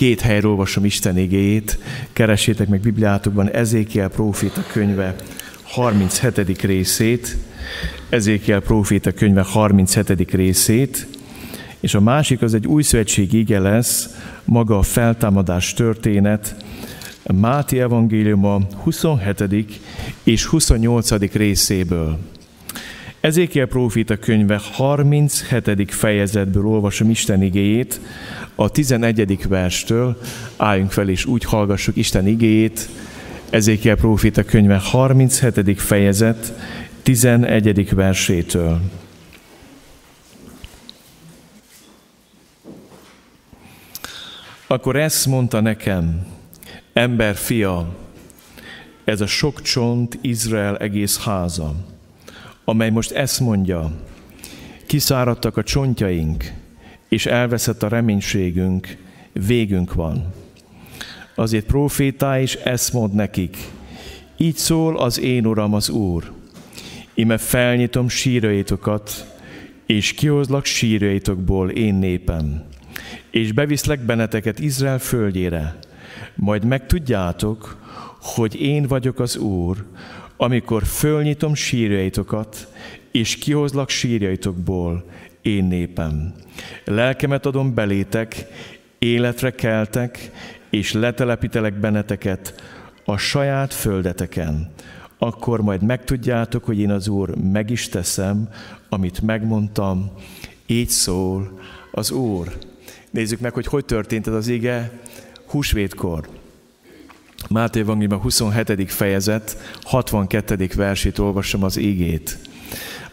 Két helyről olvasom Isten igéjét, keressétek meg Bibliátokban Ezékiel próféta könyve 37. részét, Ezékiel próféta könyve 37. részét, és a másik az egy új szövetség ige lesz, maga a feltámadás történet, Máti evangéliuma 27. és 28. részéből. Ezékiel prófita könyve 37. fejezetből olvasom Isten igéjét, a 11. verstől álljunk fel és úgy hallgassuk Isten igéjét, Ezékiel prófita könyve 37. fejezet 11. versétől. Akkor ezt mondta nekem, ember fia, ez a sok csont Izrael egész háza, amely most ezt mondja, kiszáradtak a csontjaink, és elveszett a reménységünk, végünk van. Azért profétá is ezt mond nekik, így szól az én Uram az Úr, ime felnyitom sírjaitokat, és kihozlak sírjaitokból én népem, és beviszlek benneteket Izrael földjére, majd megtudjátok, hogy én vagyok az Úr, amikor fölnyitom sírjaitokat, és kihozlak sírjaitokból, én népem. Lelkemet adom belétek, életre keltek, és letelepítelek benneteket a saját földeteken. Akkor majd megtudjátok, hogy én az Úr meg is teszem, amit megmondtam, így szól az Úr. Nézzük meg, hogy hogy történt ez az ige húsvétkor. Máté Evangélium 27. fejezet, 62. versét olvasom az ígét.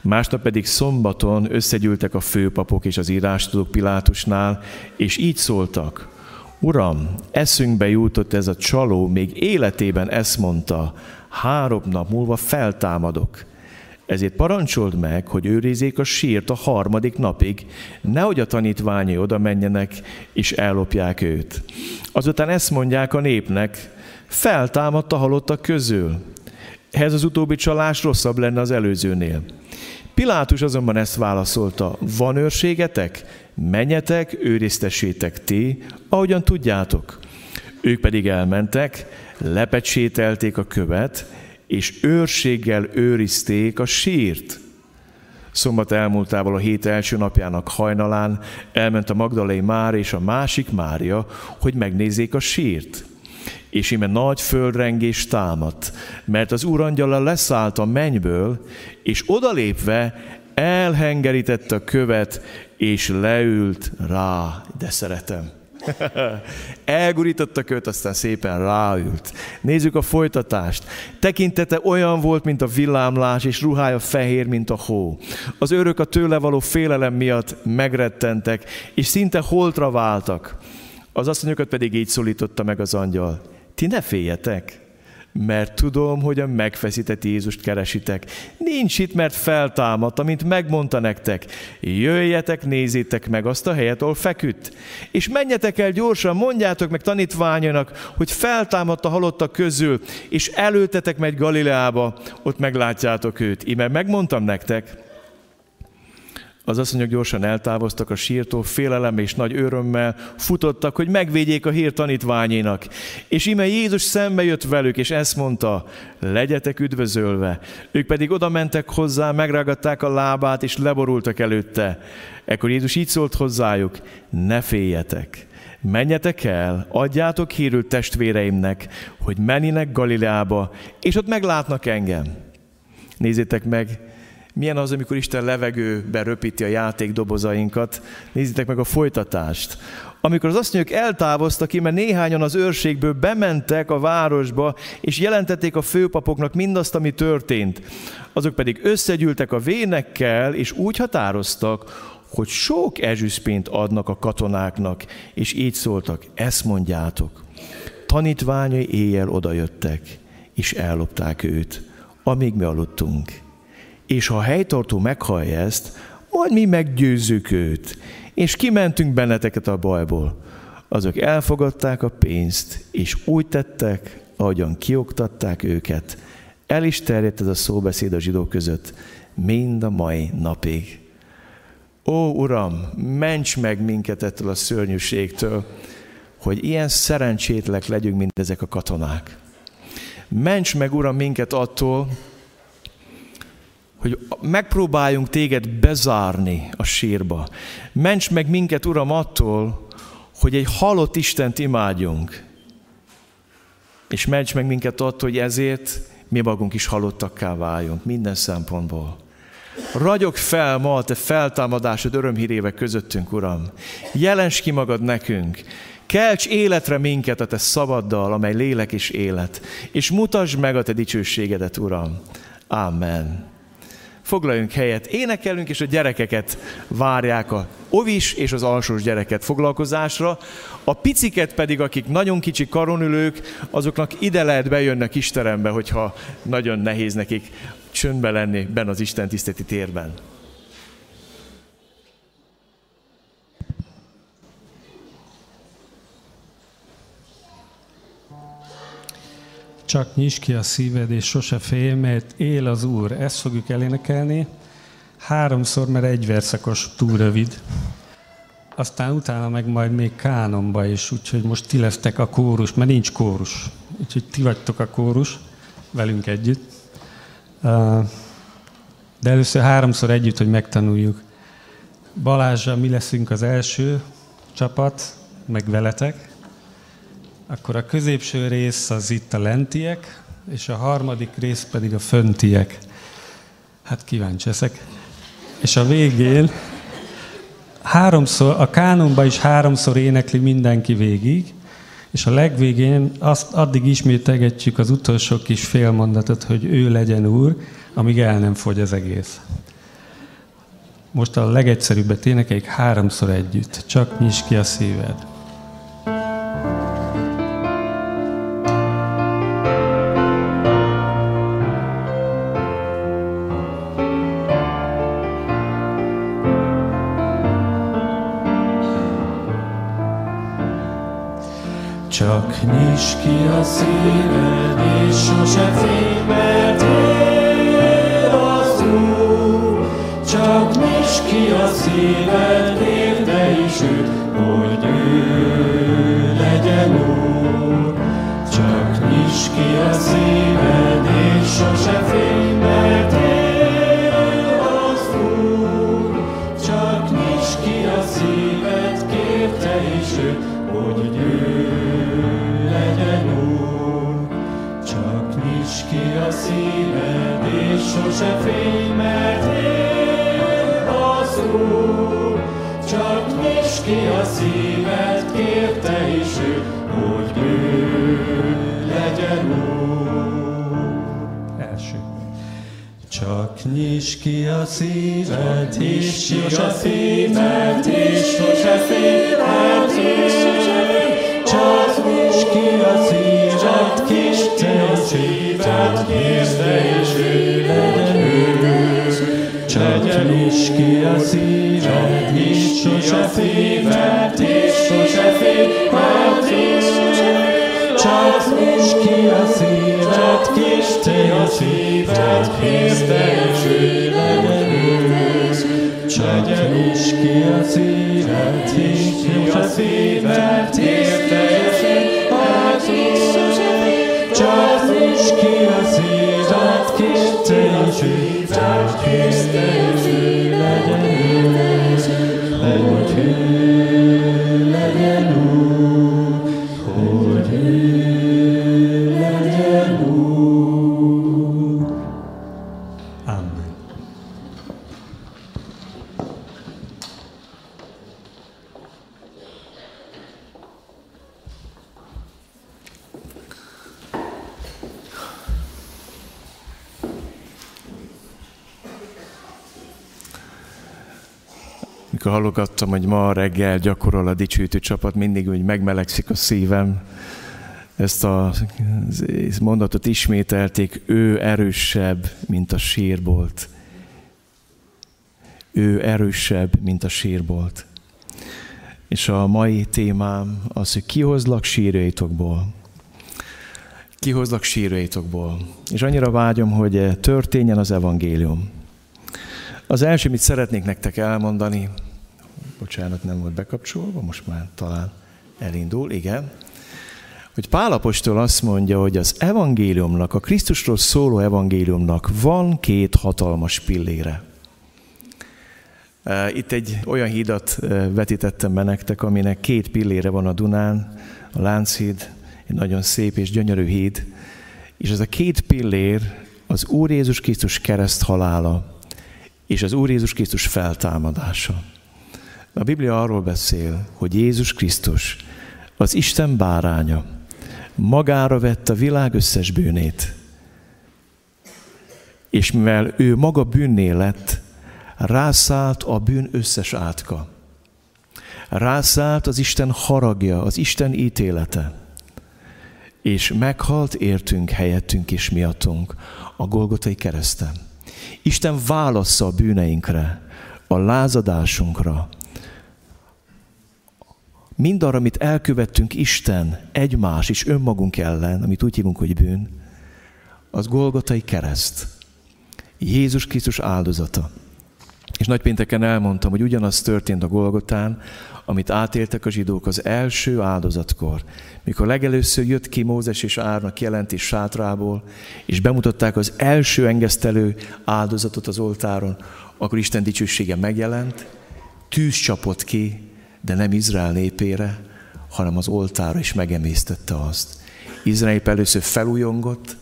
Másnap pedig szombaton összegyűltek a főpapok és az írástudók Pilátusnál, és így szóltak, Uram, eszünkbe jutott ez a csaló, még életében ezt mondta, három nap múlva feltámadok. Ezért parancsold meg, hogy őrizzék a sírt a harmadik napig, nehogy a tanítványai oda menjenek és ellopják őt. Azután ezt mondják a népnek, feltámadt a halottak közül. Ehhez az utóbbi csalás rosszabb lenne az előzőnél. Pilátus azonban ezt válaszolta, van őrségetek? Menjetek, őriztessétek ti, ahogyan tudjátok. Ők pedig elmentek, lepecsételték a követ, és őrséggel őrizték a sírt. Szombat elmúltával a hét első napjának hajnalán elment a Magdalai Már és a másik Mária, hogy megnézzék a sírt. És ime nagy földrengés támadt, mert az úrangyala leszállt a mennyből, és odalépve elhengerítette a követ, és leült rá. De szeretem. Elgurította köt, aztán szépen ráült. Nézzük a folytatást. Tekintete olyan volt, mint a villámlás, és ruhája fehér, mint a hó. Az őrök a tőle való félelem miatt megrettentek, és szinte holtra váltak. Az asszonyokat pedig így szólította meg az angyal. Ti ne féljetek, mert tudom, hogy a megfeszített Jézust keresitek. Nincs itt, mert feltámadt, amint megmondta nektek. Jöjjetek, nézzétek meg azt a helyet, ahol feküdt. És menjetek el gyorsan, mondjátok meg tanítványának, hogy feltámadt a halottak közül, és előtetek megy Galileába, ott meglátjátok őt. Ime megmondtam nektek, az asszonyok gyorsan eltávoztak a sírtól, félelem és nagy örömmel futottak, hogy megvédjék a hír tanítványénak. És ime Jézus szembe jött velük, és ezt mondta, legyetek üdvözölve. Ők pedig oda mentek hozzá, megragadták a lábát, és leborultak előtte. Ekkor Jézus így szólt hozzájuk, ne féljetek. Menjetek el, adjátok hírül testvéreimnek, hogy menjenek Galileába, és ott meglátnak engem. Nézzétek meg, milyen az, amikor Isten levegőbe röpíti a játékdobozainkat. Nézzétek meg a folytatást. Amikor az asszonyok eltávoztak ki, mert néhányan az őrségből bementek a városba, és jelentették a főpapoknak mindazt, ami történt. Azok pedig összegyűltek a vénekkel, és úgy határoztak, hogy sok ezüstpént adnak a katonáknak, és így szóltak, ezt mondjátok. Tanítványai éjjel odajöttek, és ellopták őt, amíg mi aludtunk és ha a helytartó meghallja ezt, majd mi meggyőzzük őt, és kimentünk benneteket a bajból. Azok elfogadták a pénzt, és úgy tettek, ahogyan kioktatták őket. El is terjedt ez a szóbeszéd a zsidók között, mind a mai napig. Ó, Uram, ments meg minket ettől a szörnyűségtől, hogy ilyen szerencsétlek legyünk, mint ezek a katonák. Ments meg, Uram, minket attól, hogy megpróbáljunk téged bezárni a sírba. Ments meg minket, Uram, attól, hogy egy halott Istent imádjunk. És ments meg minket attól, hogy ezért mi magunk is halottakká váljunk minden szempontból. Ragyog fel ma a te feltámadásod örömhírével közöttünk, Uram. Jelens ki magad nekünk. Kelts életre minket a te szabaddal, amely lélek és élet, és mutasd meg a te dicsőségedet, Uram. Amen. Foglaljunk helyet, énekelünk, és a gyerekeket várják a ovis és az alsós gyereket foglalkozásra. A piciket pedig, akik nagyon kicsi karonülők, azoknak ide lehet bejönnek Isterembe, hogyha nagyon nehéz nekik csöndbe lenni benne az Isten tiszteti térben. Csak nyisd ki a szíved, és sose félj, mert él az Úr. Ezt fogjuk elénekelni. Háromszor, mert egy verszakos túl rövid. Aztán utána meg majd még kánomba is, úgyhogy most ti lesztek a kórus, mert nincs kórus. Úgyhogy ti vagytok a kórus velünk együtt. De először háromszor együtt, hogy megtanuljuk. Balázsa, mi leszünk az első csapat, meg veletek. Akkor a középső rész az itt a lentiek, és a harmadik rész pedig a föntiek. Hát kíváncsi leszek. És a végén háromszor, a kánonban is háromszor énekli mindenki végig, és a legvégén azt addig ismételgetjük az utolsó kis félmondatot, hogy ő legyen úr, amíg el nem fogy az egész. Most a legegyszerűbbet énekeljük háromszor együtt. Csak nyisd ki a szíved. Nyisd ki a szíved, és sose félj, mert él az Úr. Csak nyisd ki a szíved, sose félj, mert él az Úr. Csak nyisd ki a szíved, kérte is ő, hogy ő legyen Úr. Első. Csak nyisd ki a szíved, és sose félj, mert és sose félj, mert Csak nyisd ki a szíved, kis te a szíved, érde és ő legyen ő. Csak nyisd ki a szíved, és sose félj, mert és sose félj, mert csak nyisd ki a szíved, kis te a szíved, és hallgattam, hogy ma reggel gyakorol a dicsőítő csapat, mindig úgy megmelegszik a szívem. Ezt a mondatot ismételték, ő erősebb, mint a sírbolt. Ő erősebb, mint a sírbolt. És a mai témám az, hogy kihozlak sírjaitokból. Kihozlak sírjaitokból. És annyira vágyom, hogy történjen az evangélium. Az első, amit szeretnék nektek elmondani, bocsánat, nem volt bekapcsolva, most már talán Elindul, igen. Hogy Pálapostól azt mondja, hogy az evangéliumnak, a Krisztusról szóló evangéliumnak van két hatalmas pillére. Itt egy olyan hídat vetítettem be nektek, aminek két pillére van a Dunán, a Lánchíd, egy nagyon szép és gyönyörű híd, és ez a két pillér az Úr Jézus Krisztus kereszt halála, és az Úr Jézus Krisztus feltámadása. A Biblia arról beszél, hogy Jézus Krisztus az Isten báránya, magára vett a világ összes bűnét, és mivel ő maga bűnné lett, rászállt a bűn összes átka. Rászállt az Isten haragja, az Isten ítélete, és meghalt értünk, helyettünk és miattunk a Golgotai kereszten. Isten válassza a bűneinkre, a lázadásunkra, mindarra, amit elkövettünk Isten, egymás és önmagunk ellen, amit úgy hívunk, hogy bűn, az Golgotai kereszt. Jézus Krisztus áldozata. És nagypénteken elmondtam, hogy ugyanaz történt a Golgotán, amit átéltek a zsidók az első áldozatkor. Mikor legelőször jött ki Mózes és Árnak jelentés sátrából, és bemutatták az első engesztelő áldozatot az oltáron, akkor Isten dicsősége megjelent, tűz csapott ki, de nem Izrael népére, hanem az oltára is megemésztette azt. Izrael először felújongott,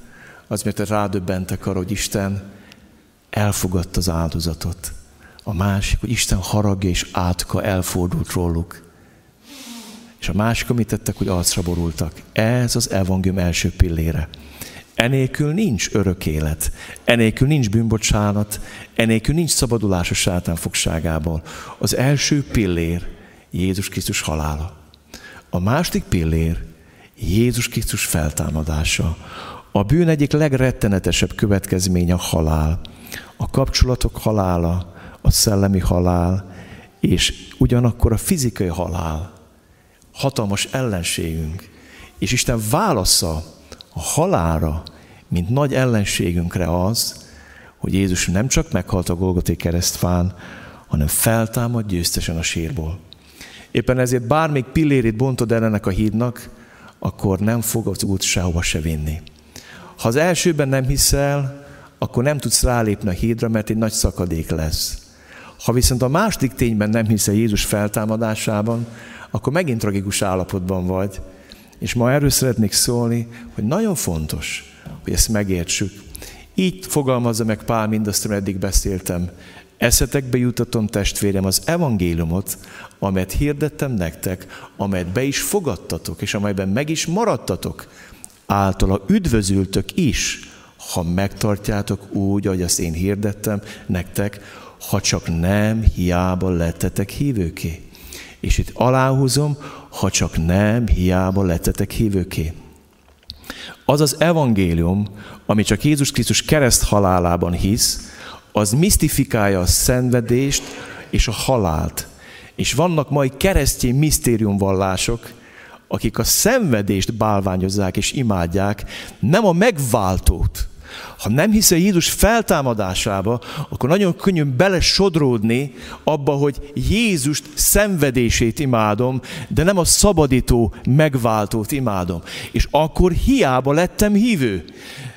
az mert rádöbbentek arra, hogy Isten elfogadta az áldozatot. A másik, hogy Isten haragja és átka elfordult róluk. És a másik, amit tettek, hogy arcra borultak. Ez az evangélium első pillére. Enélkül nincs örök élet, enélkül nincs bűnbocsánat, enélkül nincs szabadulás a sátán fogságából. Az első pillér Jézus Krisztus halála. A második pillér Jézus Krisztus feltámadása. A bűn egyik legrettenetesebb következménye a halál. A kapcsolatok halála, a szellemi halál, és ugyanakkor a fizikai halál. Hatalmas ellenségünk. És Isten válasza a halára, mint nagy ellenségünkre az, hogy Jézus nem csak meghalt a Golgoté keresztfán, hanem feltámad győztesen a sírból. Éppen ezért bármelyik pillérét bontod el ennek a hídnak, akkor nem fog az út sehova se vinni. Ha az elsőben nem hiszel, akkor nem tudsz rálépni a hídra, mert egy nagy szakadék lesz. Ha viszont a második tényben nem hiszel Jézus feltámadásában, akkor megint tragikus állapotban vagy. És ma erről szeretnék szólni, hogy nagyon fontos, hogy ezt megértsük. Így fogalmazza meg Pál mindazt, amit eddig beszéltem. Eszetekbe jutatom testvérem az evangéliumot, amelyet hirdettem nektek, amelyet be is fogadtatok, és amelyben meg is maradtatok. Általa üdvözültök is, ha megtartjátok úgy, ahogy azt én hirdettem nektek, ha csak nem hiába lettetek hívőké. És itt aláhúzom, ha csak nem hiába lettetek hívőké. Az az evangélium, ami csak Jézus Krisztus kereszt halálában hisz, az misztifikálja a szenvedést és a halált. És vannak mai keresztény misztériumvallások, akik a szenvedést bálványozzák és imádják, nem a megváltót. Ha nem hiszel Jézus feltámadásába, akkor nagyon könnyű belesodródni abba, hogy Jézust szenvedését imádom, de nem a szabadító megváltót imádom. És akkor hiába lettem hívő,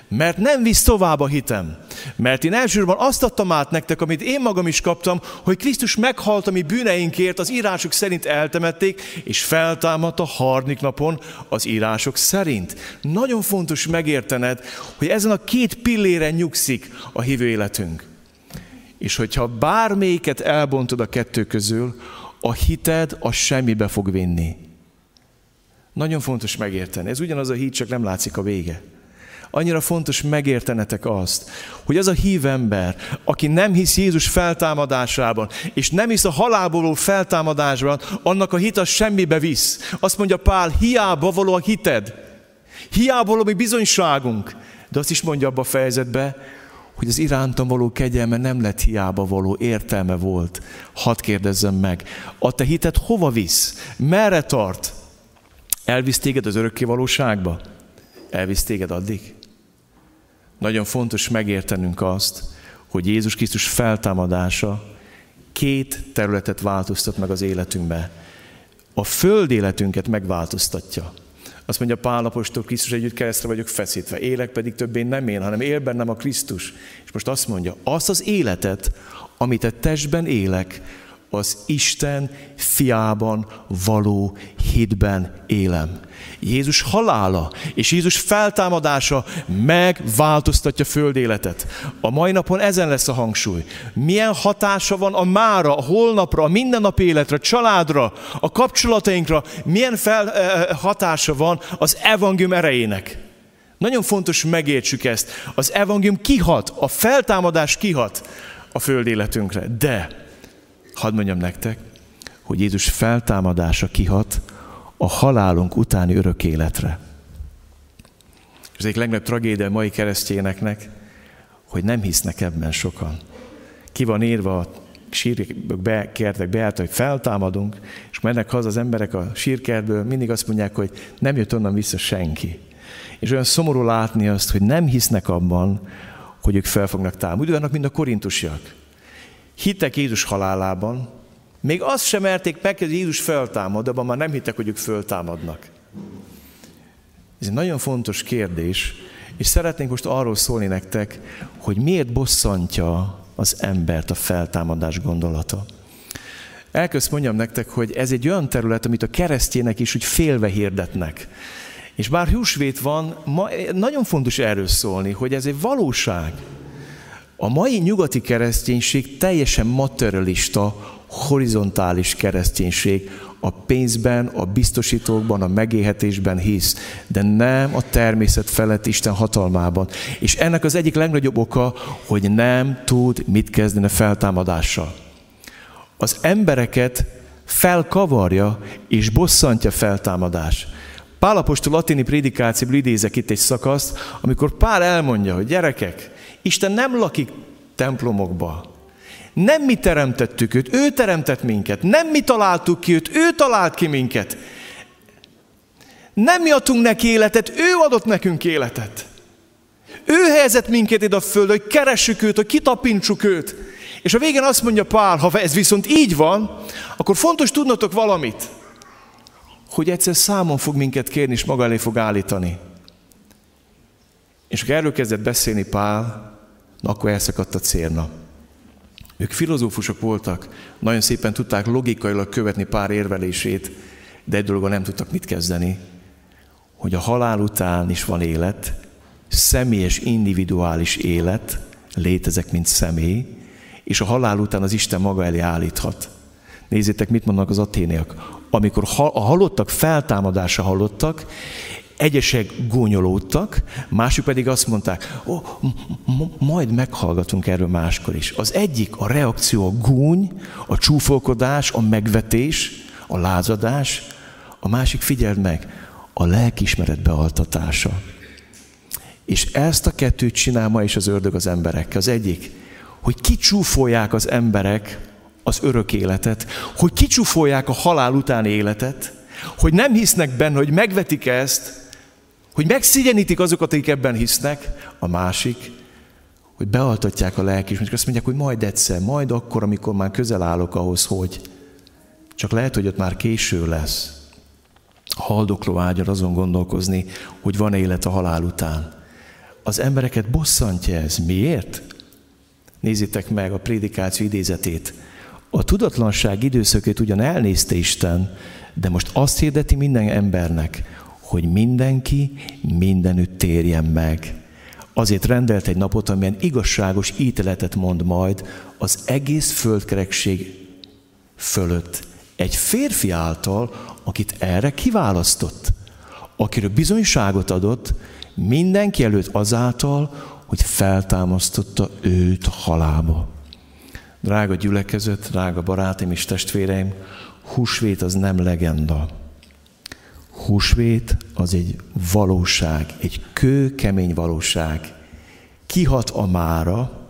mert nem visz tovább a hitem. Mert én elsősorban azt adtam át nektek, amit én magam is kaptam, hogy Krisztus meghalt a mi bűneinkért, az írások szerint eltemették, és feltámadt a harmadik napon az írások szerint. Nagyon fontos megértened, hogy ezen a két pilléren nyugszik a hívő életünk. És hogyha bármelyiket elbontod a kettő közül, a hited a semmibe fog vinni. Nagyon fontos megérteni. Ez ugyanaz a híd, csak nem látszik a vége. Annyira fontos megértenetek azt, hogy az a hív ember, aki nem hisz Jézus feltámadásában, és nem hisz a halálból való feltámadásban, annak a hit az semmibe visz. Azt mondja Pál, hiába való a hited, hiába való mi bizonyságunk. De azt is mondja abba a fejezetbe, hogy az irántam való kegyelme nem lett hiába való, értelme volt. Hadd kérdezzem meg, a te hited hova visz? Merre tart? Elvisz téged az örökké valóságba? Elvisz téged addig? Nagyon fontos megértenünk azt, hogy Jézus Krisztus feltámadása két területet változtat meg az életünkbe. a föld életünket megváltoztatja. Azt mondja Pál apostol, Krisztus együtt keresztre vagyok feszítve, élek pedig többé nem én, hanem él bennem a Krisztus. És most azt mondja, azt az életet, amit a testben élek, az Isten fiában való hitben élem. Jézus halála és Jézus feltámadása megváltoztatja földéletet. A mai napon ezen lesz a hangsúly. Milyen hatása van a mára, a holnapra, a mindennapi életre, a családra, a kapcsolatainkra, milyen fel, eh, hatása van az evangélium erejének. Nagyon fontos megértsük ezt. Az evangélium kihat, a feltámadás kihat a földéletünkre. De hadd mondjam nektek, hogy Jézus feltámadása kihat a halálunk utáni örök életre. Ez egyik legnagyobb tragédia mai keresztényeknek, hogy nem hisznek ebben sokan. Ki van írva a sírkertek kertek beállt, hogy feltámadunk, és mennek haza az emberek a sírkertből, mindig azt mondják, hogy nem jött onnan vissza senki. És olyan szomorú látni azt, hogy nem hisznek abban, hogy ők fel fognak támadni. Úgy vannak, mint a korintusiak hittek Jézus halálában, még azt sem merték meg, hogy Jézus feltámad, abban már nem hittek, hogy ők föltámadnak. Ez egy nagyon fontos kérdés, és szeretnénk most arról szólni nektek, hogy miért bosszantja az embert a feltámadás gondolata. Elközt mondjam nektek, hogy ez egy olyan terület, amit a keresztjének is úgy félve hirdetnek. És bár húsvét van, ma, nagyon fontos erről szólni, hogy ez egy valóság. A mai nyugati kereszténység teljesen materialista, horizontális kereszténység. A pénzben, a biztosítókban, a megélhetésben hisz, de nem a természet felett Isten hatalmában. És ennek az egyik legnagyobb oka, hogy nem tud mit kezdeni a feltámadással. Az embereket felkavarja és bosszantja feltámadás. Pálapostól latini prédikációból idézek itt egy szakaszt, amikor Pál elmondja, hogy gyerekek, Isten nem lakik templomokba. Nem mi teremtettük őt, ő teremtett minket. Nem mi találtuk ki őt, ő talált ki minket. Nem mi adtunk neki életet, ő adott nekünk életet. Ő helyezett minket ide a földre, hogy keressük őt, hogy kitapintsuk őt. És a végén azt mondja Pál, ha ez viszont így van, akkor fontos tudnotok valamit, hogy egyszer számon fog minket kérni, és maga elé fog állítani. És akkor erről kezdett beszélni Pál, na akkor elszakadt a célna. Ők filozófusok voltak, nagyon szépen tudták logikailag követni pár érvelését, de egy dologgal nem tudtak mit kezdeni, hogy a halál után is van élet, személyes, individuális élet, létezek, mint személy, és a halál után az Isten maga elé állíthat. Nézzétek, mit mondanak az aténiak. Amikor a halottak feltámadása hallottak, Egyesek gúnyolódtak, mások pedig azt mondták, ó, majd meghallgatunk erről máskor is. Az egyik a reakció a gúny, a csúfolkodás, a megvetés, a lázadás, a másik, figyeld meg, a lelkismeret bealtatása. És ezt a kettőt csinál ma is az ördög az emberekkel. Az egyik, hogy kicsúfolják az emberek az örök életet, hogy kicsúfolják a halál utáni életet, hogy nem hisznek benne, hogy megvetik ezt, hogy megszigyenítik azokat, akik ebben hisznek, a másik, hogy bealtatják a lelkismert, és azt mondják, hogy majd egyszer, majd akkor, amikor már közel állok ahhoz, hogy csak lehet, hogy ott már késő lesz. Haldokló ágyal azon gondolkozni, hogy van élet a halál után. Az embereket bosszantja ez. Miért? Nézzétek meg a prédikáció idézetét. A tudatlanság időszakét ugyan elnézte Isten, de most azt hirdeti minden embernek, hogy mindenki mindenütt térjen meg. Azért rendelt egy napot, amilyen igazságos ítéletet mond majd az egész földkerekség fölött. Egy férfi által, akit erre kiválasztott, akiről bizonyságot adott, mindenki előtt azáltal, hogy feltámasztotta őt halába. Drága gyülekezet, drága barátaim és testvéreim, húsvét az nem legenda húsvét az egy valóság, egy kő-kemény valóság. Kihat a mára,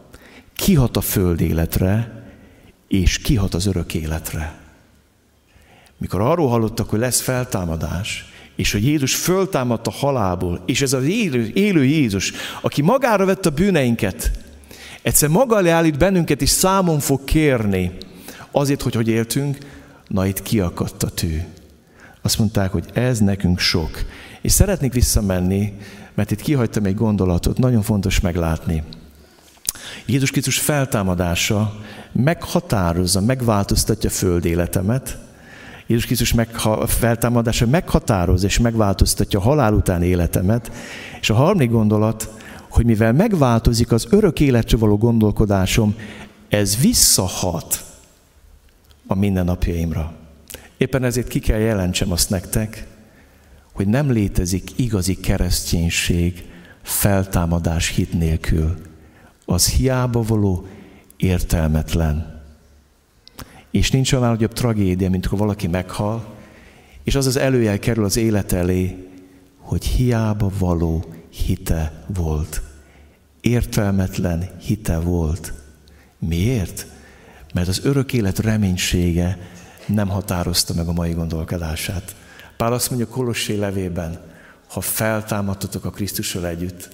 kihat a föld életre, és kihat az örök életre. Mikor arról hallottak, hogy lesz feltámadás, és hogy Jézus föltámadt a halálból, és ez az élő, élő Jézus, aki magára vett a bűneinket, egyszer maga elé állít bennünket, és számon fog kérni azért, hogy hogy éltünk, na itt kiakadt a tű azt mondták, hogy ez nekünk sok. És szeretnék visszamenni, mert itt kihagytam egy gondolatot, nagyon fontos meglátni. Jézus Krisztus feltámadása meghatározza, megváltoztatja földéletemet, Jézus Krisztus megha- feltámadása meghatároz és megváltoztatja a halál után életemet. És a harmadik gondolat, hogy mivel megváltozik az örök életre való gondolkodásom, ez visszahat a mindennapjaimra. Éppen ezért ki kell jelentsem azt nektek, hogy nem létezik igazi kereszténység feltámadás hit nélkül. Az hiába való, értelmetlen. És nincs annál nagyobb tragédia, mint ha valaki meghal, és az az előjel kerül az élet elé, hogy hiába való hite volt. Értelmetlen hite volt. Miért? Mert az örök élet reménysége nem határozta meg a mai gondolkodását. Pál azt mondja Kolossé levében, ha feltámadtatok a Krisztussal együtt,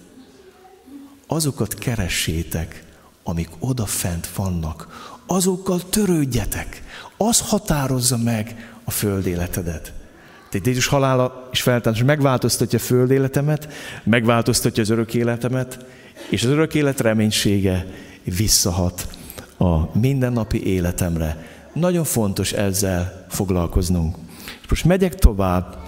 azokat keressétek, amik odafent vannak, azokkal törődjetek. Az határozza meg a földéletedet. Tehát Jézus halála és feltámadás megváltoztatja a földéletemet, megváltoztatja az örök életemet, és az örök élet reménysége visszahat a mindennapi életemre. Nagyon fontos ezzel foglalkoznunk. És most megyek tovább,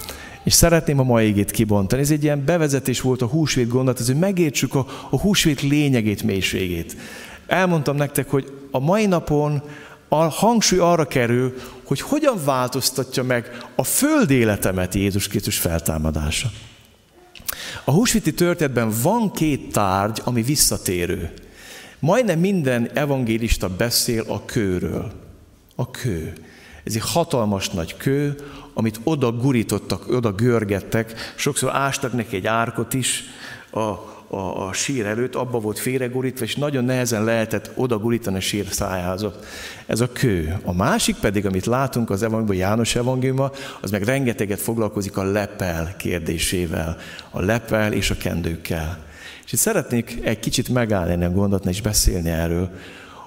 és szeretném a mai égét kibontani. Ez egy ilyen bevezetés volt a húsvét gondolat, ez, hogy megértsük a, a húsvét lényegét, mélységét. Elmondtam nektek, hogy a mai napon a hangsúly arra kerül, hogy hogyan változtatja meg a föld életemet Jézus Krisztus feltámadása. A húsviti történetben van két tárgy, ami visszatérő. Majdnem minden evangélista beszél a kőről. A kő. Ez egy hatalmas nagy kő, amit oda gurítottak, oda görgettek, sokszor ástak neki egy árkot is, a, a, a sír előtt, abba volt félregurítva, és nagyon nehezen lehetett oda gurítani a sír szájához. Ez a kő. A másik pedig, amit látunk az evangéliumban, János evangéliumban, az meg rengeteget foglalkozik a lepel kérdésével, a lepel és a kendőkkel. És itt szeretnék egy kicsit megállni a gondot, és beszélni erről,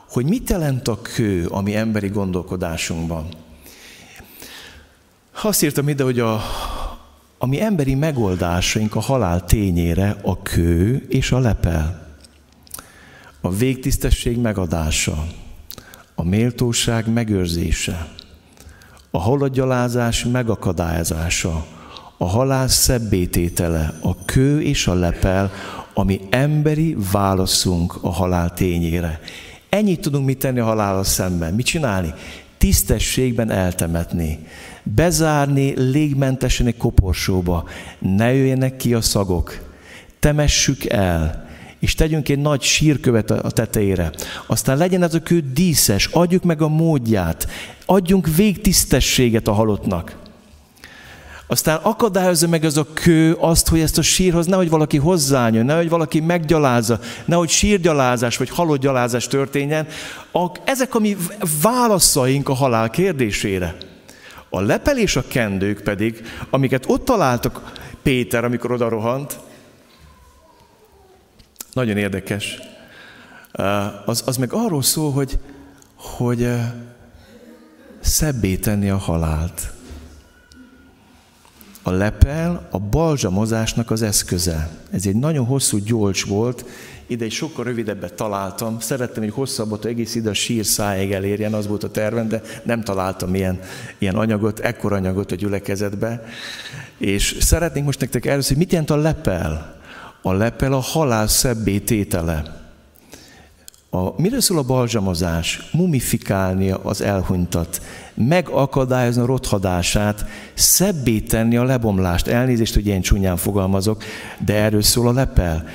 hogy mit jelent a kő a mi emberi gondolkodásunkban. Azt írtam ide, hogy a, a mi emberi megoldásaink a halál tényére a kő és a lepel. A végtisztesség megadása, a méltóság megőrzése, a halagyalázás megakadályozása, a halál szebbététele, a kő és a lepel, ami emberi válaszunk a halál tényére. Ennyit tudunk mit tenni a halállal szemben. Mit csinálni? Tisztességben eltemetni bezárni légmentesen egy koporsóba, ne jöjjenek ki a szagok, temessük el, és tegyünk egy nagy sírkövet a tetejére. Aztán legyen ez a kő díszes, adjuk meg a módját, adjunk végtisztességet a halottnak. Aztán akadályozza meg ez a kő azt, hogy ezt a sírhoz nehogy valaki hozzányön, nehogy valaki meggyalázza, nehogy sírgyalázás vagy halottgyalázás történjen. Ezek a mi válaszaink a halál kérdésére. A lepel és a kendők pedig, amiket ott találtak Péter, amikor oda rohant, nagyon érdekes. Az, az meg arról szól, hogy, hogy szebbé tenni a halált. A lepel a balzsamozásnak az eszköze. Ez egy nagyon hosszú gyolcs volt, ide egy sokkal rövidebbet találtam. Szerettem egy hosszabbat, hogy egész ide a sír szájeg elérjen, az volt a tervem, de nem találtam ilyen, ilyen anyagot, ekkor anyagot a gyülekezetbe. És szeretnénk most nektek először, hogy mit jelent a lepel? A lepel a halál szebbé tétele. A, miről szól a balzsamozás? Mumifikálni az elhunytat, megakadályozni a rothadását, szebbé tenni a lebomlást. Elnézést, hogy ilyen csúnyán fogalmazok, de erről szól a lepel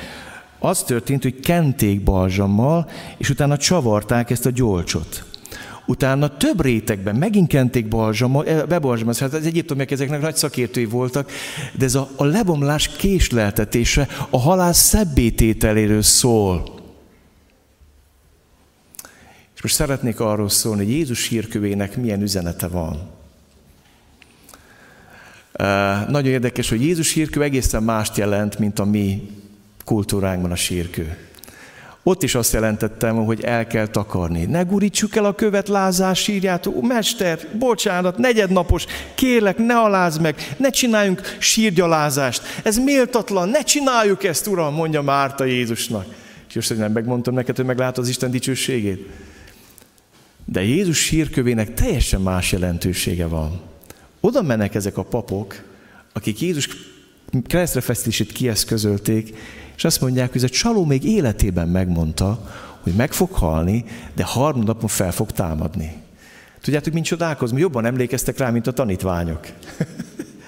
az történt, hogy kenték balzsammal, és utána csavarták ezt a gyolcsot. Utána több rétegben megint kenték balzsammal, eh, bebalzsammal, hát az egyiptomiak ezeknek nagy szakértői voltak, de ez a, a lebomlás késleltetése a halál szebbétételéről szól. Most szeretnék arról szólni, hogy Jézus hírkövének milyen üzenete van. Nagyon érdekes, hogy Jézus hírkő egészen mást jelent, mint a mi kultúránkban a sírkő. ott is azt jelentettem, hogy el kell takarni. Ne gurítsuk el a követ lázás sírját, Ó, mester, bocsánat, negyednapos, kérlek, ne aláz meg, ne csináljunk sírgyalázást. Ez méltatlan, ne csináljuk ezt, Uram, mondja Márta Jézusnak. És most, nem megmondtam neked, hogy meglátod az Isten dicsőségét. De Jézus sírkövének teljesen más jelentősége van. Oda mennek ezek a papok, akik Jézus keresztrefesztését kieszközölték, és azt mondják, hogy ez a csaló még életében megmondta, hogy meg fog halni, de harmadnapon fel fog támadni. Tudjátok, mint csodálkozni, jobban emlékeztek rá, mint a tanítványok.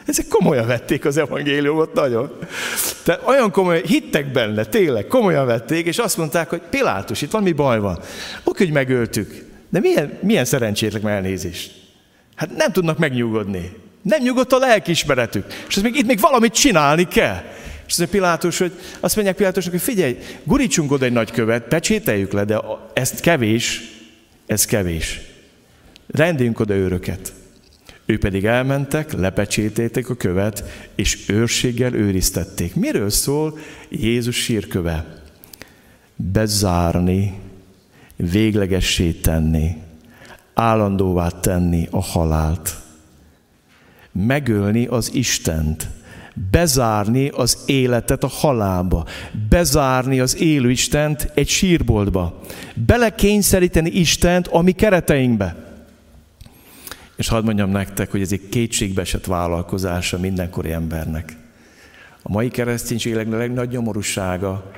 Ezek komolyan vették az evangéliumot nagyon. De olyan komolyan, hittek benne, tényleg, komolyan vették, és azt mondták, hogy Pilátus, itt valami baj van. Oké, hogy megöltük, de milyen, milyen szerencsétlen elnézést. Hát nem tudnak megnyugodni. Nem nyugodt a lelkiismeretük. És ez még, itt még valamit csinálni kell. És ez a Pilátus, hogy azt mondják Pilátusnak, hogy figyelj, gurítsunk oda egy nagy követ, pecsételjük le, de ez kevés, ez kevés. Rendeljünk oda őröket. Ő pedig elmentek, lepecsételték a követ, és őrséggel őriztették. Miről szól Jézus sírköve? Bezárni, véglegessé tenni, állandóvá tenni a halált. Megölni az Istent, bezárni az életet a halálba, bezárni az élő Istent egy sírboltba, belekényszeríteni Istent a mi kereteinkbe. És hadd mondjam nektek, hogy ez egy kétségbeesett vállalkozása mindenkori embernek. A mai kereszténységnek a legnagyobb nyomorúsága,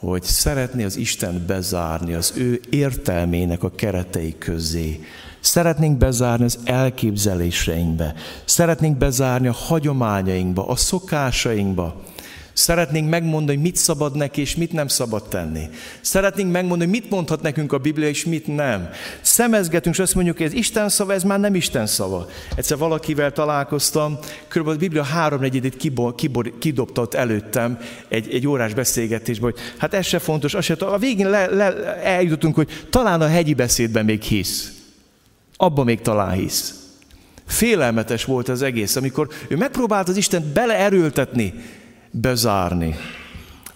hogy szeretné az Isten bezárni az ő értelmének a keretei közé. Szeretnénk bezárni az elképzeléseinkbe. Szeretnénk bezárni a hagyományainkba, a szokásainkba. Szeretnénk megmondani, hogy mit szabad neki, és mit nem szabad tenni. Szeretnénk megmondani, hogy mit mondhat nekünk a Biblia, és mit nem. Szemezgetünk, és azt mondjuk, hogy ez Isten szava, ez már nem Isten szava. Egyszer valakivel találkoztam, körülbelül a Biblia háromnegyedét kidobta ott előttem egy, egy órás beszélgetésben, hogy hát ez se fontos, az se, a végén le, le, eljutottunk, hogy talán a hegyi beszédben még hisz. Abban még talán hisz. Félelmetes volt az egész, amikor ő megpróbált az Istent beleerőltetni bezárni.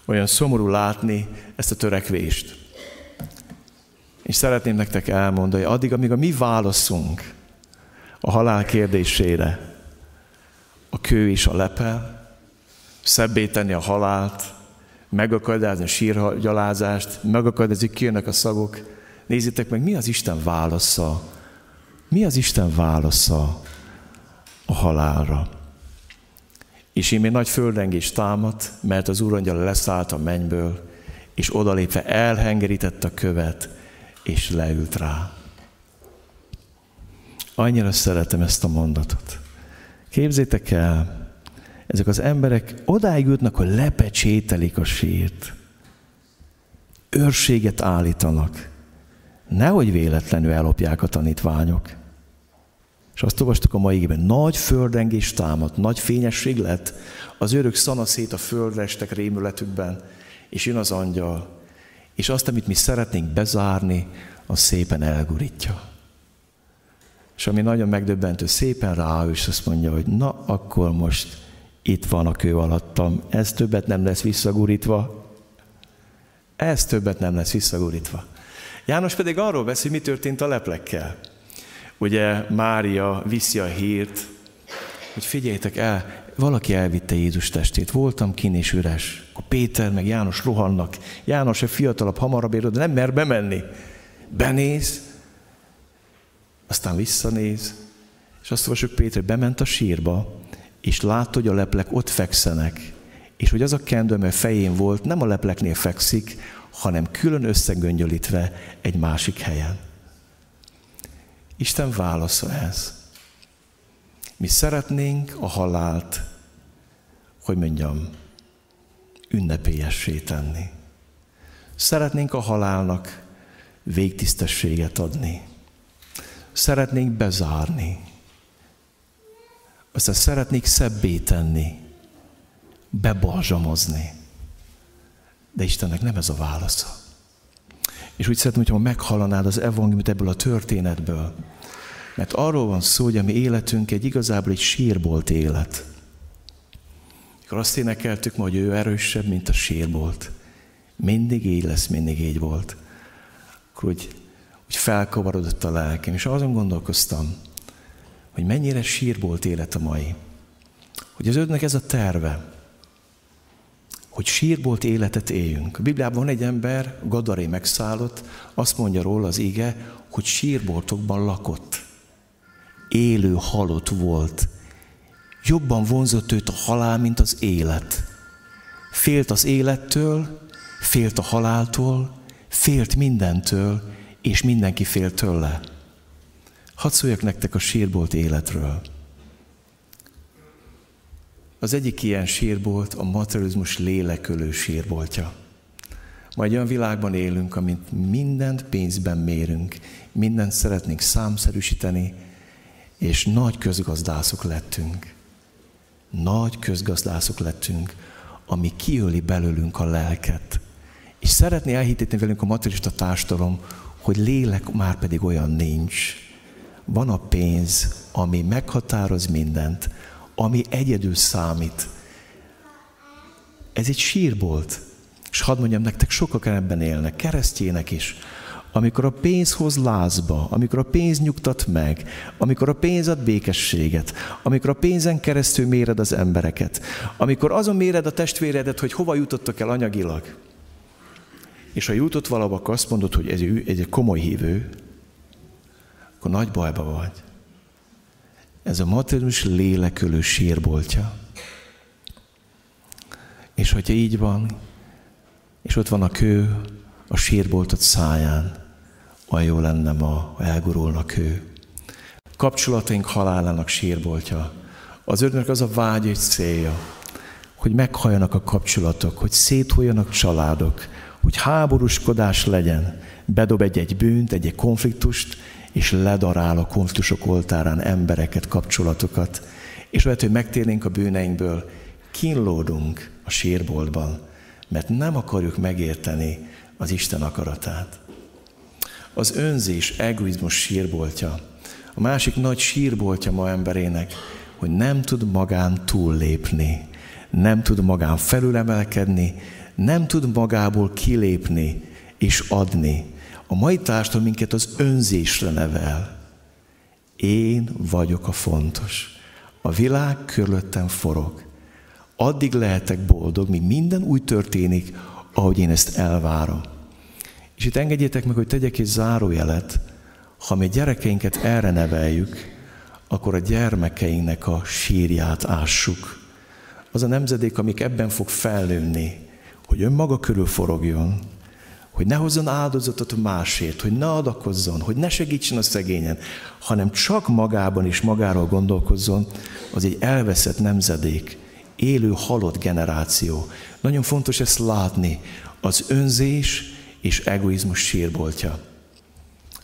Olyan szomorú látni ezt a törekvést. És szeretném nektek elmondani, addig, amíg a mi válaszunk a halál kérdésére, a kő és a lepel, szebbé tenni a halált, megakadályozni a sírgyalázást, megakadályozni, kijönnek a szagok. Nézzétek meg, mi az Isten válasza? Mi az Isten válasza a halálra? És még nagy földrengés támadt, mert az úrangyal leszállt a mennyből, és odalépve elhengerített a követ, és leült rá. Annyira szeretem ezt a mondatot. Képzétek el, ezek az emberek odáig jutnak, hogy lepecsételik a sírt. Őrséget állítanak. Nehogy véletlenül ellopják a tanítványok. És azt olvastuk a mai igében, nagy földrengés támadt, nagy fényesség lett, az őrök szanaszét a földre estek rémületükben, és jön az angyal, és azt, amit mi szeretnénk bezárni, az szépen elgurítja. És ami nagyon megdöbbentő, szépen rá, és azt mondja, hogy na, akkor most itt van a kő alattam, ez többet nem lesz visszagurítva, ez többet nem lesz visszagurítva. János pedig arról beszél, mi történt a leplekkel ugye Mária viszi a hírt, hogy figyeljétek el, valaki elvitte Jézus testét, voltam kin és üres. A Péter meg János rohannak. János a fiatalabb, hamarabb ér, de nem mer bemenni. Benéz, aztán visszanéz, és azt olvasjuk, Péter bement a sírba, és látta, hogy a leplek ott fekszenek, és hogy az a kendő, amely fején volt, nem a lepleknél fekszik, hanem külön összegöngyölítve egy másik helyen. Isten válasza ez. Mi szeretnénk a halált, hogy mondjam, ünnepélyessé tenni. Szeretnénk a halálnak végtisztességet adni. Szeretnénk bezárni. Aztán szeretnék szebbé tenni, bebalzsamozni. De Istennek nem ez a válasza. És úgy szeretném, hogyha meghallanád az evangéliumot ebből a történetből. Mert arról van szó, hogy a mi életünk egy igazából egy sírbolt élet. Mikor azt énekeltük ma, hogy ő erősebb, mint a sírbolt. Mindig így lesz, mindig így volt. Akkor úgy, úgy felkavarodott a lelkem, és azon gondolkoztam, hogy mennyire sírbolt élet a mai. Hogy az ödnek ez a terve, hogy sírbolt életet éljünk. A Bibliában van egy ember, Gadaré megszállott, azt mondja róla az ige, hogy sírboltokban lakott. Élő halott volt. Jobban vonzott őt a halál, mint az élet. Félt az élettől, félt a haláltól, félt mindentől, és mindenki félt tőle. Hadd szóljak nektek a sírbolt életről. Az egyik ilyen sírbolt a materializmus lélekölő sírboltja. Majd olyan világban élünk, amint mindent pénzben mérünk, mindent szeretnénk számszerűsíteni, és nagy közgazdászok lettünk. Nagy közgazdászok lettünk, ami kiöli belőlünk a lelket. És szeretné elhitetni velünk a materialista társadalom, hogy lélek már pedig olyan nincs. Van a pénz, ami meghatároz mindent, ami egyedül számít. Ez egy sírbolt. És hadd mondjam nektek, sokak ebben élnek, keresztjének is. Amikor a pénz hoz lázba, amikor a pénz nyugtat meg, amikor a pénz ad békességet, amikor a pénzen keresztül méred az embereket, amikor azon méred a testvéredet, hogy hova jutottak el anyagilag, és ha jutott valahova, akkor azt mondod, hogy ez egy, komoly hívő, akkor nagy bajba vagy. Ez a materializmus lélekölő sírboltja. És hogyha így van, és ott van a kő a sírboltot száján, olyan jó lenne ma, ha elgurulna a kő. Kapcsolataink halálának sírboltja. Az ördögnek az a vágy és célja, hogy meghalljanak a kapcsolatok, hogy széthuljanak családok, hogy háborúskodás legyen, bedob egy-egy bűnt, egy-egy konfliktust, és ledarál a konfliktusok oltárán embereket, kapcsolatokat, és lehet, hogy megtérnénk a bűneinkből, kínlódunk a sírboltban, mert nem akarjuk megérteni az Isten akaratát. Az önzés, egoizmus sírboltja. A másik nagy sírboltja ma emberének, hogy nem tud magán túllépni, nem tud magán felülemelkedni, nem tud magából kilépni és adni. A mai társadalom minket az önzésre nevel. Én vagyok a fontos. A világ körülöttem forog. Addig lehetek boldog, míg minden úgy történik, ahogy én ezt elvárom. És itt engedjétek meg, hogy tegyek egy zárójelet, ha mi gyerekeinket erre neveljük, akkor a gyermekeinknek a sírját ássuk. Az a nemzedék, amik ebben fog felnőni, hogy önmaga körül forogjon, hogy ne hozzon áldozatot másért, hogy ne adakozzon, hogy ne segítsen a szegényen, hanem csak magában és magáról gondolkozzon, az egy elveszett nemzedék, élő, halott generáció. Nagyon fontos ezt látni, az önzés és egoizmus sírboltja.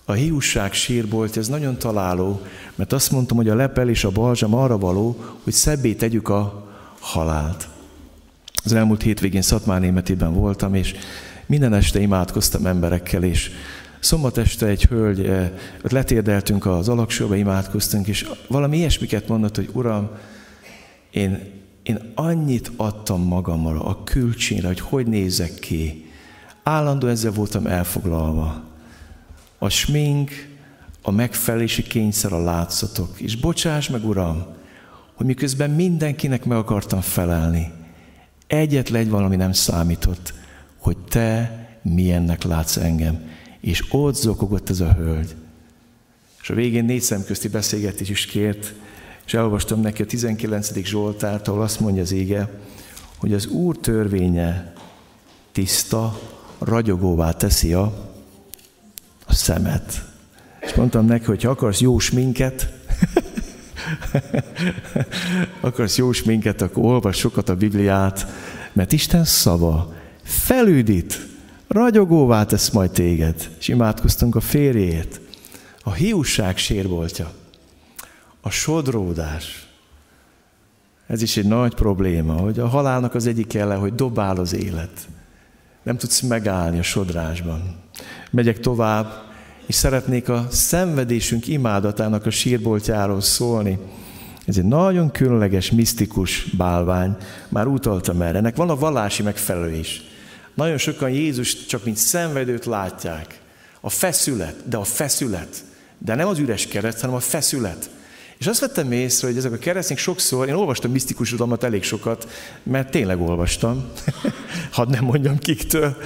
A hiúság sírbolt, ez nagyon találó, mert azt mondtam, hogy a lepel és a balzsam arra való, hogy szebbé tegyük a halált. Az elmúlt hétvégén Szatmár Németében voltam, és minden este imádkoztam emberekkel, és szombat este egy hölgy, eh, letérdeltünk az alaksóba, imádkoztunk, és valami ilyesmiket mondott, hogy Uram, én, én annyit adtam magamra, a külcsínre, hogy hogy nézek ki. Állandó ezzel voltam elfoglalva. A smink, a megfelelési kényszer, a látszatok. És bocsáss meg, Uram, hogy miközben mindenkinek meg akartam felelni, Egyetlen egy valami nem számított, hogy te milyennek látsz engem. És ott zokogott ez a hölgy. És a végén négy szemközti beszélgetés is kért, és elolvastam neki a 19. Zsoltárt, ahol azt mondja az ége, hogy az Úr törvénye tiszta, ragyogóvá teszi a, a szemet. És mondtam neki, hogy ha akarsz jó sminket, akarsz jó minket, akkor olvas sokat a Bibliát, mert Isten szava felüdít, ragyogóvá tesz majd téged. És imádkoztunk a férjét. A hiúság sérboltja. A sodródás. Ez is egy nagy probléma, hogy a halálnak az egyik jele, hogy dobál az élet. Nem tudsz megállni a sodrásban. Megyek tovább, és szeretnék a szenvedésünk imádatának a sírboltjáról szólni. Ez egy nagyon különleges, misztikus bálvány, már utaltam erre. Ennek van a vallási megfelelő is. Nagyon sokan Jézus csak mint szenvedőt látják. A feszület, de a feszület. De nem az üres kereszt, hanem a feszület. És azt vettem észre, hogy ezek a keresztények sokszor, én olvastam misztikus tudomat elég sokat, mert tényleg olvastam, hadd nem mondjam kiktől.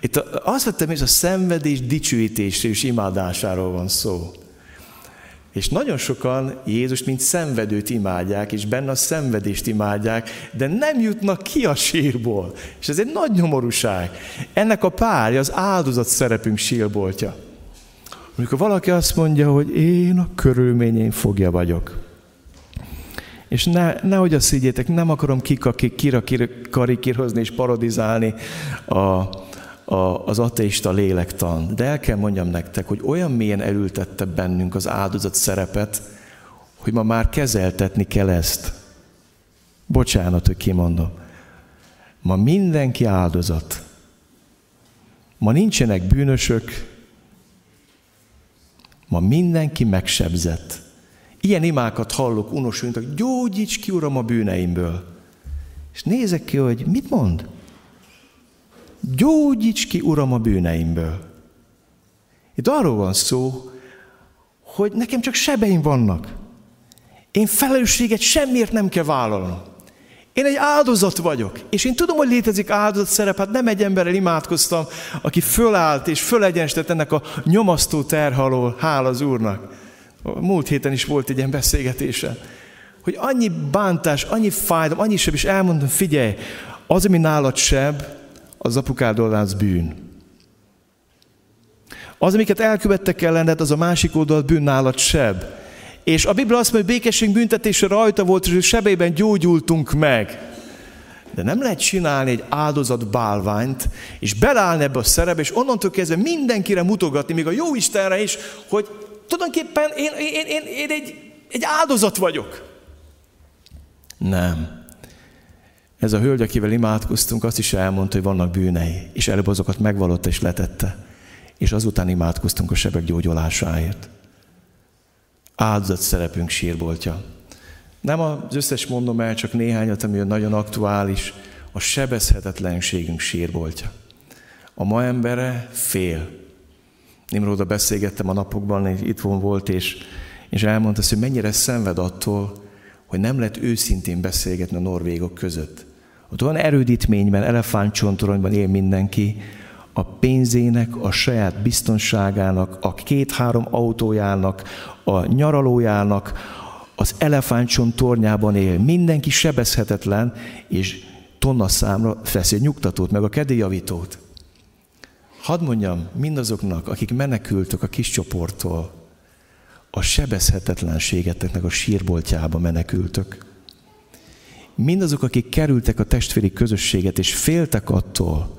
Itt azt vettem észre, a szenvedés dicsőítésről és imádásáról van szó. És nagyon sokan Jézus mint szenvedőt imádják, és benne a szenvedést imádják, de nem jutnak ki a sírból. És ez egy nagy nyomorúság. Ennek a párja az áldozat szerepünk sírboltja. Amikor valaki azt mondja, hogy én a körülményén fogja vagyok. És ne, nehogy azt higgyétek, nem akarom kikarikírhozni és parodizálni a, a, az ateista lélektan, de el kell mondjam nektek, hogy olyan mélyen elültette bennünk az áldozat szerepet, hogy ma már kezeltetni kell ezt. Bocsánat, hogy kimondom. Ma mindenki áldozat. Ma nincsenek bűnösök, Ma mindenki megsebzett. Ilyen imákat hallok unosunknak, gyógyíts ki, Uram, a bűneimből. És nézek ki, hogy mit mond? Gyógyíts ki, Uram, a bűneimből. Itt arról van szó, hogy nekem csak sebeim vannak. Én felelősséget semmiért nem kell vállalnom. Én egy áldozat vagyok, és én tudom, hogy létezik áldozat szerep, hát nem egy emberrel imádkoztam, aki fölállt és fölegyenstett ennek a nyomasztó terhalól, hál az Úrnak. Múlt héten is volt egy ilyen beszélgetése, hogy annyi bántás, annyi fájdalom, annyi seb, és elmondom, figyelj, az, ami nálad seb, az apukád az bűn. Az, amiket elkövettek ellened, az a másik oldal bűn nálad seb. És a Biblia azt mondja, hogy békesség büntetése rajta volt, és sebében gyógyultunk meg. De nem lehet csinálni egy áldozat bálványt, és belállni ebbe a szerepbe, és onnantól kezdve mindenkire mutogatni, még a jó Istenre is, hogy tulajdonképpen én, én, én, én egy, egy áldozat vagyok. Nem. Ez a hölgy, akivel imádkoztunk, azt is elmondta, hogy vannak bűnei, és előbb azokat megvalotta és letette. És azután imádkoztunk a sebek gyógyulásáért áldozat szerepünk sírboltja. Nem az összes mondom el, csak néhányat, ami nagyon aktuális, a sebezhetetlenségünk sírboltja. A ma embere fél. Nimróda beszélgettem a napokban, itt von volt, és, és elmondta, hogy mennyire szenved attól, hogy nem lehet őszintén beszélgetni a norvégok között. Ott olyan erődítményben, elefántcsontoronyban él mindenki, a pénzének, a saját biztonságának, a két-három autójának, a nyaralójának, az elefántcson tornyában él. Mindenki sebezhetetlen, és tonna számra veszi a nyugtatót, meg a kedélyjavítót. Hadd mondjam mindazoknak, akik menekültek a kis csoporttól, a sebezhetetlenségeteknek a sírboltjába menekültök. Mindazok, akik kerültek a testvéri közösséget, és féltek attól,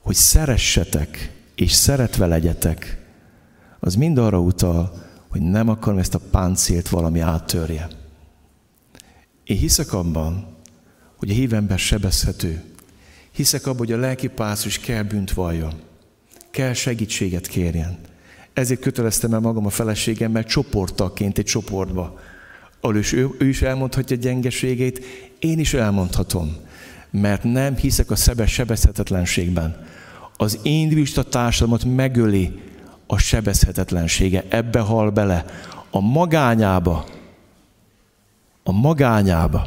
hogy szeressetek, és szeretve legyetek, az mind arra utal, hogy nem akarom ezt a páncélt valami áttörje. Én hiszek abban, hogy a hívember sebezhető. Hiszek abban, hogy a lelki pásztus kell bűnt valljon. Kell segítséget kérjen. Ezért köteleztem el magam a feleségemmel csoporttaként egy csoportba, ahol is ő, ő is elmondhatja gyengeségét, én is elmondhatom. Mert nem hiszek a szebes sebezhetetlenségben. Az individualista társadalmat megöli a sebezhetetlensége. Ebbe hal bele. A magányába. A magányába.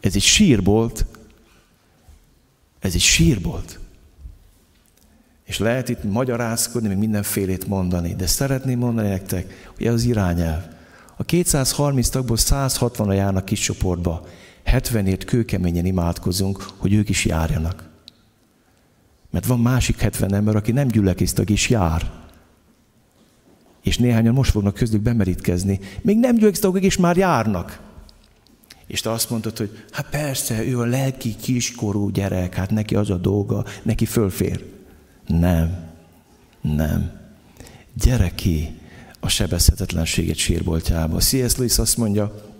Ez egy sírbolt. Ez egy sírbolt. És lehet itt magyarázkodni, még mindenfélét mondani, de szeretném mondani nektek, hogy ez az irányelv. A 230 tagból 160 a járnak kis csoportba. 70-ért kőkeményen imádkozunk, hogy ők is járjanak. Mert van másik 70 ember, aki nem gyülekeztag is jár. És néhányan most fognak közlük bemerítkezni. Még nem gyülekeztagok és már járnak. És te azt mondtad, hogy hát persze, ő a lelki kiskorú gyerek, hát neki az a dolga, neki fölfér. Nem, nem. Gyere ki a sebezhetetlenséget sírboltjába. C.S. Lewis azt mondja,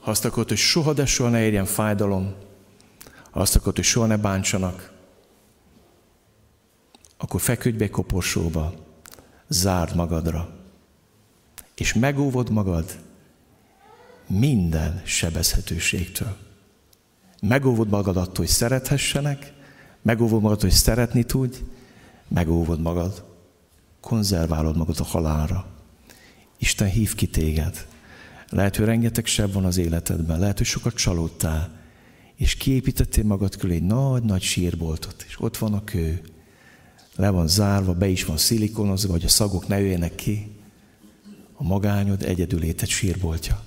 ha azt akarod, hogy soha de soha ne érjen fájdalom, ha azt akarod, hogy soha ne bántsanak, akkor feküdj be koporsóba, zárd magadra, és megóvod magad minden sebezhetőségtől. Megóvod magad attól, hogy szerethessenek, megóvod magad, hogy szeretni tudj, megóvod magad, konzerválod magad a halálra. Isten hív ki téged. Lehet, hogy rengeteg seb van az életedben, lehet, hogy sokat csalódtál, és kiépítettél magad körül egy nagy-nagy sírboltot, és ott van a kő, le van zárva, be is van szilikonozva, hogy a szagok ne jöjjenek ki. A magányod egyedül létet sírboltja.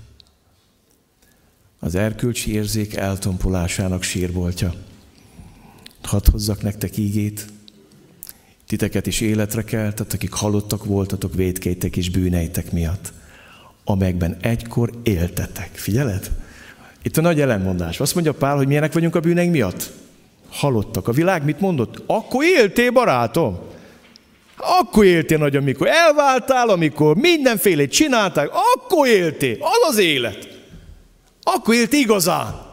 Az erkölcsi érzék eltompolásának sírboltja. Hadd hozzak nektek ígét, titeket is életre keltett, akik halottak voltatok védkeitek és bűneitek miatt, amelyekben egykor éltetek. Figyeled? Itt a nagy ellenmondás. Azt mondja Pál, hogy milyenek vagyunk a bűneink miatt? Halottak. A világ mit mondott? Akkor éltél, barátom. Akkor éltél nagy, amikor elváltál, amikor mindenfélét csináltál, akkor éltél. Az az élet. Akkor éltél igazán.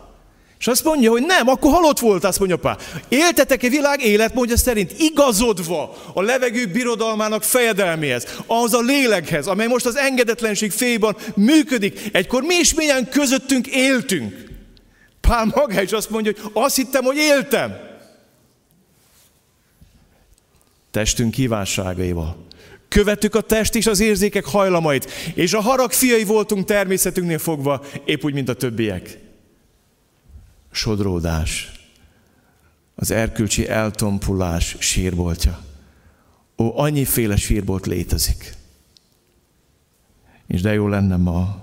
És azt mondja, hogy nem, akkor halott volt, azt mondja Pál. Éltetek-e világ életmódja szerint igazodva a levegő birodalmának fejedelméhez, ahhoz a lélekhez, amely most az engedetlenség féjban működik. Egykor mi is milyen közöttünk éltünk. Pál maga is azt mondja, hogy azt hittem, hogy éltem. Testünk kívánságaival. Követtük a test és az érzékek hajlamait, és a harag fiai voltunk természetünknél fogva, épp úgy, mint a többiek sodródás, az erkölcsi eltompulás sírboltja. Ó, annyiféle sírbolt létezik. És de jó lenne ma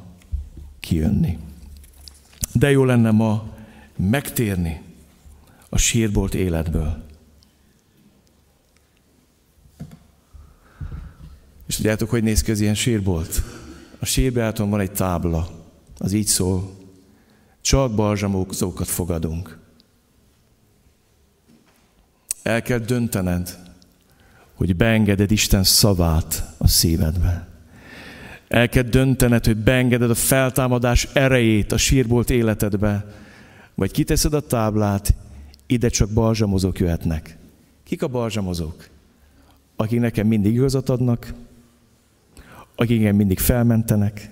kijönni. De jó lenne ma megtérni a sírbolt életből. És tudjátok, hogy néz ki az ilyen sírbolt? A sírbeáton van egy tábla, az így szól, csak balzsamózókat fogadunk. El kell döntened, hogy beengeded Isten szavát a szívedbe. El kell döntened, hogy beengeded a feltámadás erejét a sírbolt életedbe, vagy kiteszed a táblát, ide csak balzsamozók jöhetnek. Kik a balzsamozók? Akik nekem mindig igazat adnak, akik engem mindig felmentenek,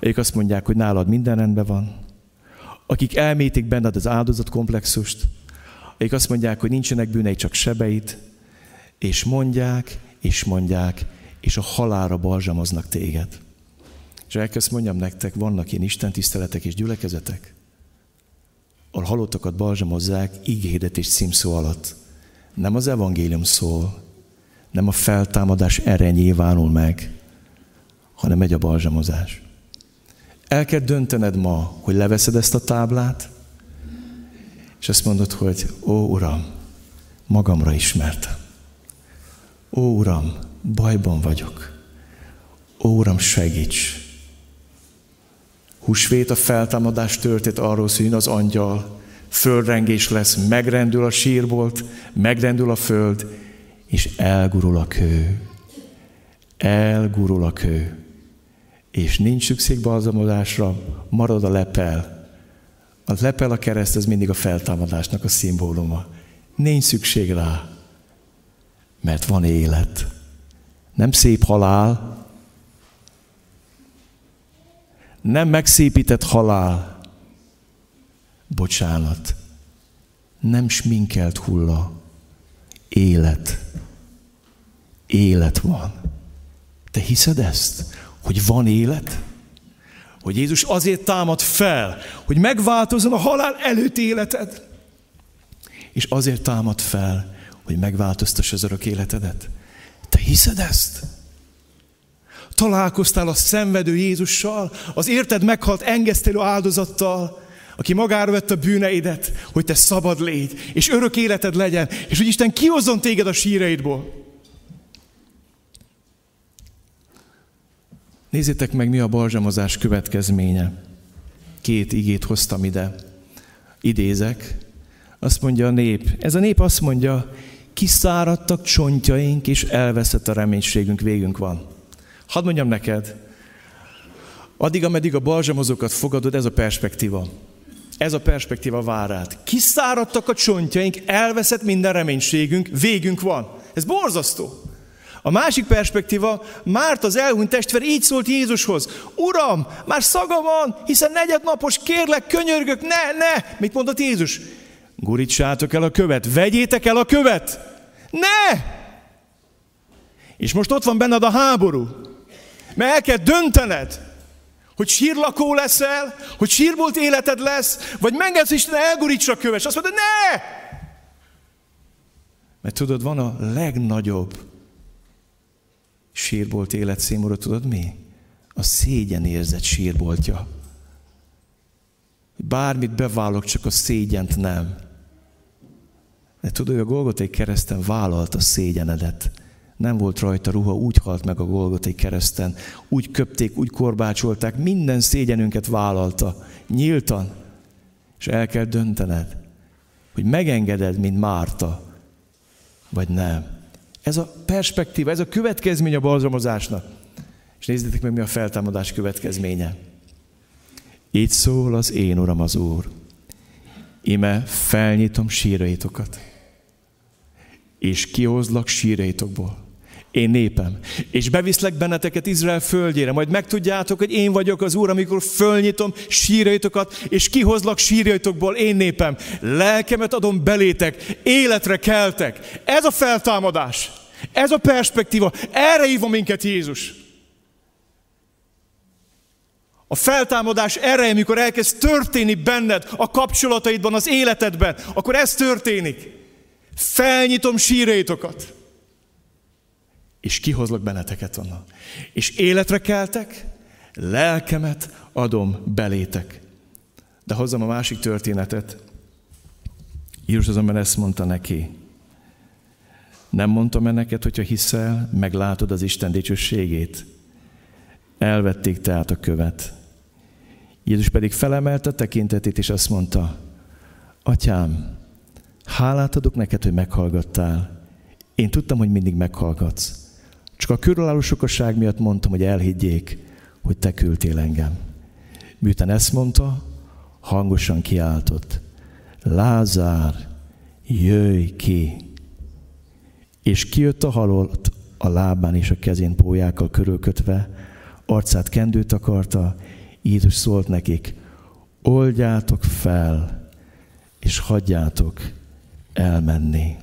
akik azt mondják, hogy nálad minden rendben van, akik elmétik benned az áldozatkomplexust, akik azt mondják, hogy nincsenek bűnei, csak sebeid, és mondják, és mondják, és a halára balzsamoznak téged. És elkezd mondjam nektek, vannak ilyen Isten tiszteletek és gyülekezetek, ahol halottakat balzsamozzák ígéretés címszó alatt. Nem az evangélium szól, nem a feltámadás erre nyilvánul meg, hanem megy a balzsamozás. El kell döntened ma, hogy leveszed ezt a táblát, és azt mondod, hogy ó, Uram, magamra ismertem. Ó, Uram, bajban vagyok. Ó, Uram, segíts! Húsvét a feltámadás történt arról szűn az angyal, földrengés lesz, megrendül a sírbolt, megrendül a föld, és elgurul a kő. Elgurul a kő és nincs szükség balzamodásra, marad a lepel. A lepel, a kereszt, ez mindig a feltámadásnak a szimbóluma. Nincs szükség rá, mert van élet. Nem szép halál, nem megszépített halál, bocsánat, nem sminkelt hulla, élet. Élet van. Te hiszed ezt? Hogy van élet, hogy Jézus azért támad fel, hogy megváltozzon a halál előtt életed, és azért támad fel, hogy megváltoztass az örök életedet. Te hiszed ezt? Találkoztál a szenvedő Jézussal, az érted meghalt engesztelő áldozattal, aki magára vette a bűneidet, hogy te szabad légy, és örök életed legyen, és hogy Isten kihozzon téged a síreidból. Nézzétek meg, mi a balzsamozás következménye. Két igét hoztam ide. Idézek. Azt mondja a nép. Ez a nép azt mondja, kiszáradtak csontjaink, és elveszett a reménységünk, végünk van. Hadd mondjam neked, addig, ameddig a balzsamozókat fogadod, ez a perspektíva. Ez a perspektíva vár rád. Kiszáradtak a csontjaink, elveszett minden reménységünk, végünk van. Ez borzasztó. A másik perspektíva, Márt az elhunyt testvér így szólt Jézushoz. Uram, már szaga van, hiszen negyednapos, kérlek, könyörgök, ne, ne. Mit mondott Jézus? Gurítsátok el a követ, vegyétek el a követ. Ne! És most ott van benned a háború. Mert el kell döntened, hogy sírlakó leszel, hogy sírbolt életed lesz, vagy megengedsz Isten elgurítsa a köves. Azt mondod, ne! Mert tudod, van a legnagyobb sírbolt életszínvonal, tudod mi? A szégyen érzet sírboltja. Bármit beválok, csak a szégyent nem. De tudod, hogy a Golgotai kereszten vállalt a szégyenedet. Nem volt rajta ruha, úgy halt meg a Golgotai kereszten. Úgy köpték, úgy korbácsolták, minden szégyenünket vállalta. Nyíltan. És el kell döntened, hogy megengeded, mint Márta, vagy nem. Ez a perspektíva, ez a következmény a balzamozásnak. És nézzétek meg, mi a feltámadás következménye. Így szól az én Uram az Úr. Ime felnyitom síraitokat, és kihozlak síraitokból. Én népem. És beviszlek benneteket Izrael földjére. Majd megtudjátok, hogy én vagyok az Úr, amikor fölnyitom sírjaitokat, és kihozlak sírjaitokból, én népem. Lelkemet adom belétek, életre keltek. Ez a feltámadás. Ez a perspektíva. Erre hívom minket Jézus. A feltámadás ereje, amikor elkezd történni benned, a kapcsolataidban, az életedben, akkor ez történik. Felnyitom sírétokat, és kihozlak benneteket onnan. És életre keltek, lelkemet adom belétek. De hozzam a másik történetet. Jézus azonban ezt mondta neki. Nem mondtam-e neked, hogyha hiszel, meglátod az Isten dicsőségét? Elvették tehát a követ. Jézus pedig felemelte tekintetét, és azt mondta, Atyám, hálát adok neked, hogy meghallgattál. Én tudtam, hogy mindig meghallgatsz. Csak a körülálló sokaság miatt mondtam, hogy elhiggyék, hogy te küldtél engem. Miután ezt mondta, hangosan kiáltott. Lázár, jöjj ki! És kijött a halott a lábán és a kezén pólyákkal körülkötve, arcát kendőt akarta, Jézus szólt nekik, oldjátok fel, és hagyjátok elmenni.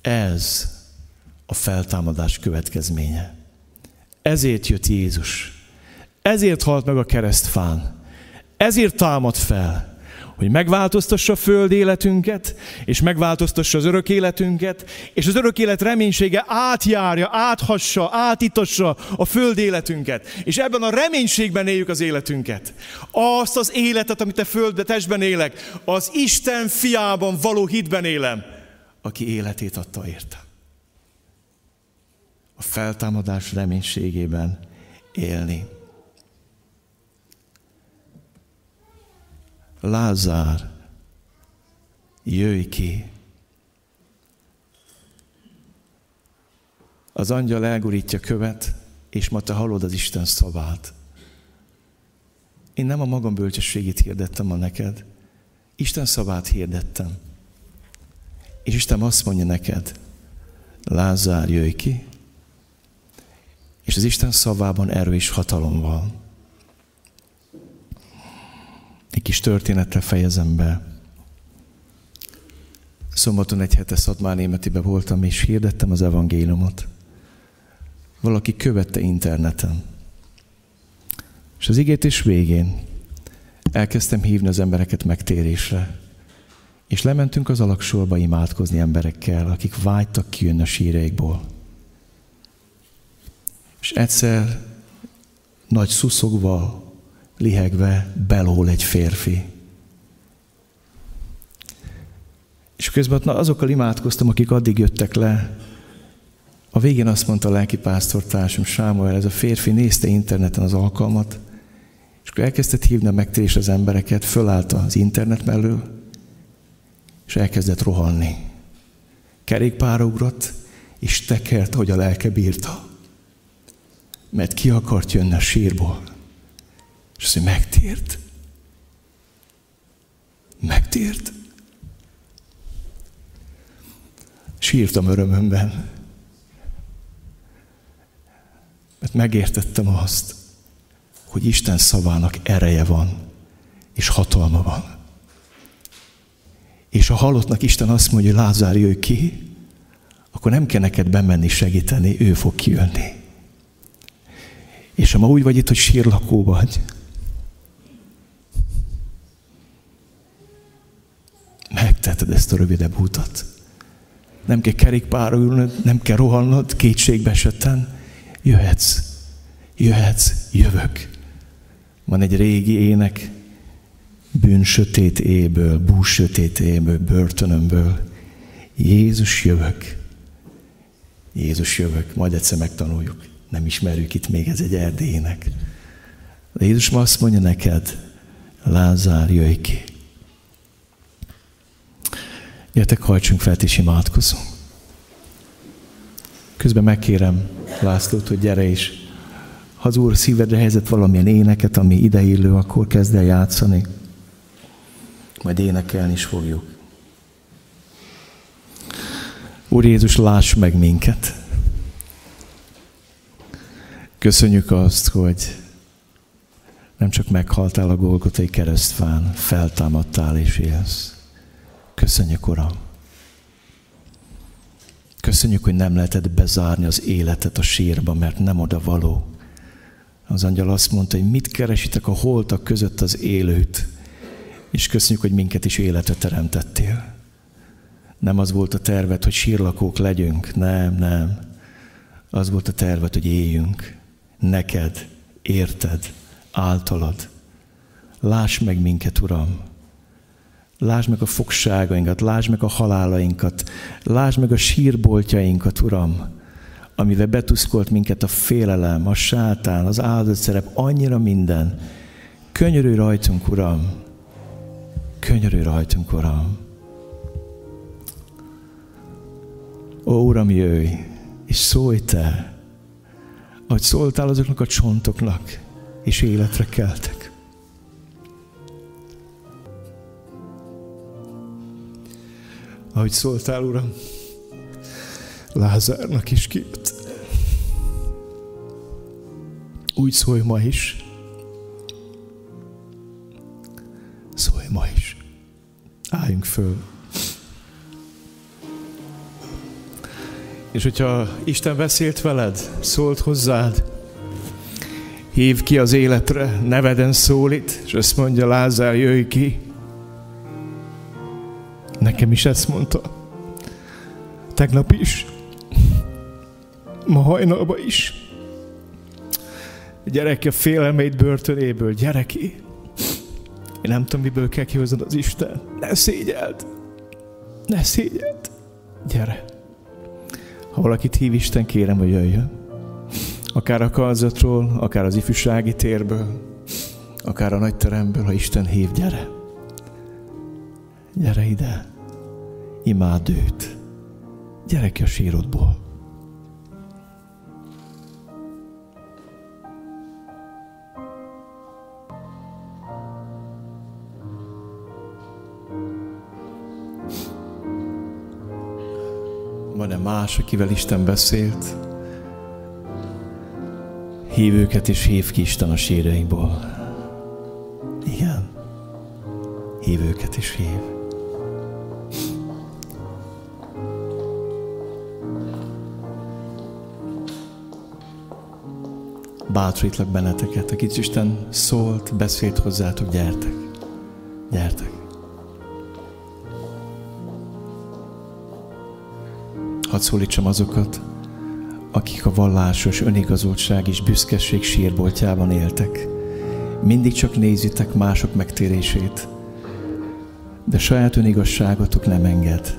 Ez a feltámadás következménye. Ezért jött Jézus. Ezért halt meg a keresztfán. Ezért támad fel hogy megváltoztassa a föld életünket, és megváltoztassa az örök életünket, és az örök élet reménysége átjárja, áthassa, átitassa a föld életünket. És ebben a reménységben éljük az életünket. Azt az életet, amit a földbe testben élek, az Isten fiában való hitben élem, aki életét adta érte. A feltámadás reménységében élni. Lázár, jöjj ki! Az angyal elgurítja követ, és ma te hallod az Isten szavát. Én nem a magam bölcsességét hirdettem ma neked, Isten szavát hirdettem. És Isten azt mondja neked, Lázár, jöjj ki, és az Isten szavában erő és hatalom van. Egy kis történettel fejezem be. Szombaton egy hete Szatmár Németibe voltam, és hirdettem az evangéliumot. Valaki követte interneten. És az igétés végén elkezdtem hívni az embereket megtérésre. És lementünk az alaksorba imádkozni emberekkel, akik vágytak kijönni a síreikból. És egyszer nagy szuszogva, lihegve belól egy férfi. És közben azokkal imádkoztam, akik addig jöttek le. A végén azt mondta a lelkipásztortársam, Sámuel, ez a férfi nézte interneten az alkalmat, és akkor elkezdett hívni a megtérés az embereket, fölállt az internet mellől, és elkezdett rohanni. Kerékpára ugrott, és tekert, hogy a lelke bírta. Mert ki akart jönni a sírból. És azt mondja, megtért. Megtért. Sírtam örömömben. Mert megértettem azt, hogy Isten szavának ereje van, és hatalma van. És a halottnak Isten azt mondja, hogy Lázár jöjj ki, akkor nem kell neked bemenni segíteni, ő fog kijönni. És ha ma úgy vagy itt, hogy sírlakó vagy, megteheted ezt a rövidebb utat. Nem kell kerékpárra ülnöd, nem kell rohannod kétségbe esetten. Jöhetsz, jöhetsz, jövök. Van egy régi ének, bűn sötét éből, bús sötét éből, börtönömből. Jézus jövök. Jézus jövök, majd egyszer megtanuljuk. Nem ismerjük itt még, ez egy erdélynek. De Jézus ma azt mondja neked, Lázár, jöjj ki. Gyertek, hajtsunk fel, és imádkozunk. Közben megkérem Lászlót, hogy gyere is. Ha az Úr szívedre helyezett valamilyen éneket, ami ideillő, akkor kezd el játszani. Majd énekelni is fogjuk. Úr Jézus, láss meg minket. Köszönjük azt, hogy nem csak meghaltál a Golgotai keresztfán, feltámadtál és élsz. Köszönjük, Uram! Köszönjük, hogy nem lehetett bezárni az életet a sírba, mert nem oda való. Az angyal azt mondta, hogy mit keresitek a holtak között az élőt, és köszönjük, hogy minket is életre teremtettél. Nem az volt a terved, hogy sírlakók legyünk, nem, nem. Az volt a terved, hogy éljünk. Neked, érted, általad. Láss meg minket, Uram, Lásd meg a fogságainkat, lásd meg a halálainkat, lásd meg a sírboltjainkat, Uram, amivel betuszkolt minket a félelem, a sátán, az áldozatszerep, annyira minden. Könyörülj rajtunk, Uram! Könyörülj rajtunk, Uram! Ó, Uram, jöjj, és szólj Te, ahogy szóltál azoknak a csontoknak, és életre keltek. ahogy szóltál, Uram, Lázárnak is kijött. Úgy szólj ma is. Szólj ma is. Álljunk föl. És hogyha Isten beszélt veled, szólt hozzád, hív ki az életre, neveden szólít, és azt mondja, Lázár, jöjj ki, Nekem is ezt mondta. Tegnap is. Ma hajnalban is. Gyerek a félelmeit börtönéből, gyereki. Én nem tudom, miből kell kihoznod az Isten. Ne szégyeld. Ne szégyeld. Gyere. Ha valakit hív Isten, kérem, hogy jöjjön. Akár a kalzatról, akár az ifjúsági térből, akár a nagy teremből, ha Isten hív, gyere. Gyere ide imád őt. Gyere ki a sírodból. Más, akivel Isten beszélt? Hív őket és hív ki Isten a sírjaikból. Igen. Hív őket és hív. bátorítlak benneteket, akit Isten szólt, beszélt hozzátok, gyertek. Szólítsam azokat, akik a vallásos önigazoltság és büszkeség sírboltjában éltek. Mindig csak nézitek mások megtérését, de saját önigazságotok nem enged.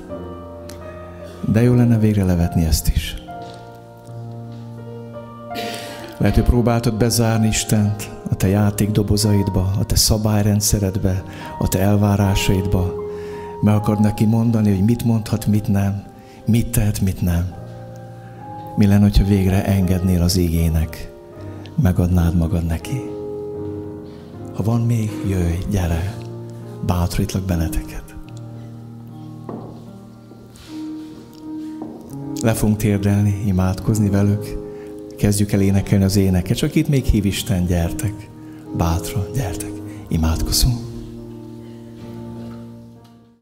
De jó lenne végre levetni ezt is. Lehet, hogy próbáltad bezárni Istent a te játékdobozaidba, a te szabályrendszeredbe, a te elvárásaidba. Meg akar neki mondani, hogy mit mondhat, mit nem, mit tehet, mit nem. Mi lenne, hogyha végre engednél az igének, megadnád magad neki. Ha van még, jöjj, gyere, bátorítlak benneteket. le fogunk térdelni, imádkozni velük, kezdjük el énekelni az éneket, csak itt még hív Isten, gyertek, bátra, gyertek, imádkozunk.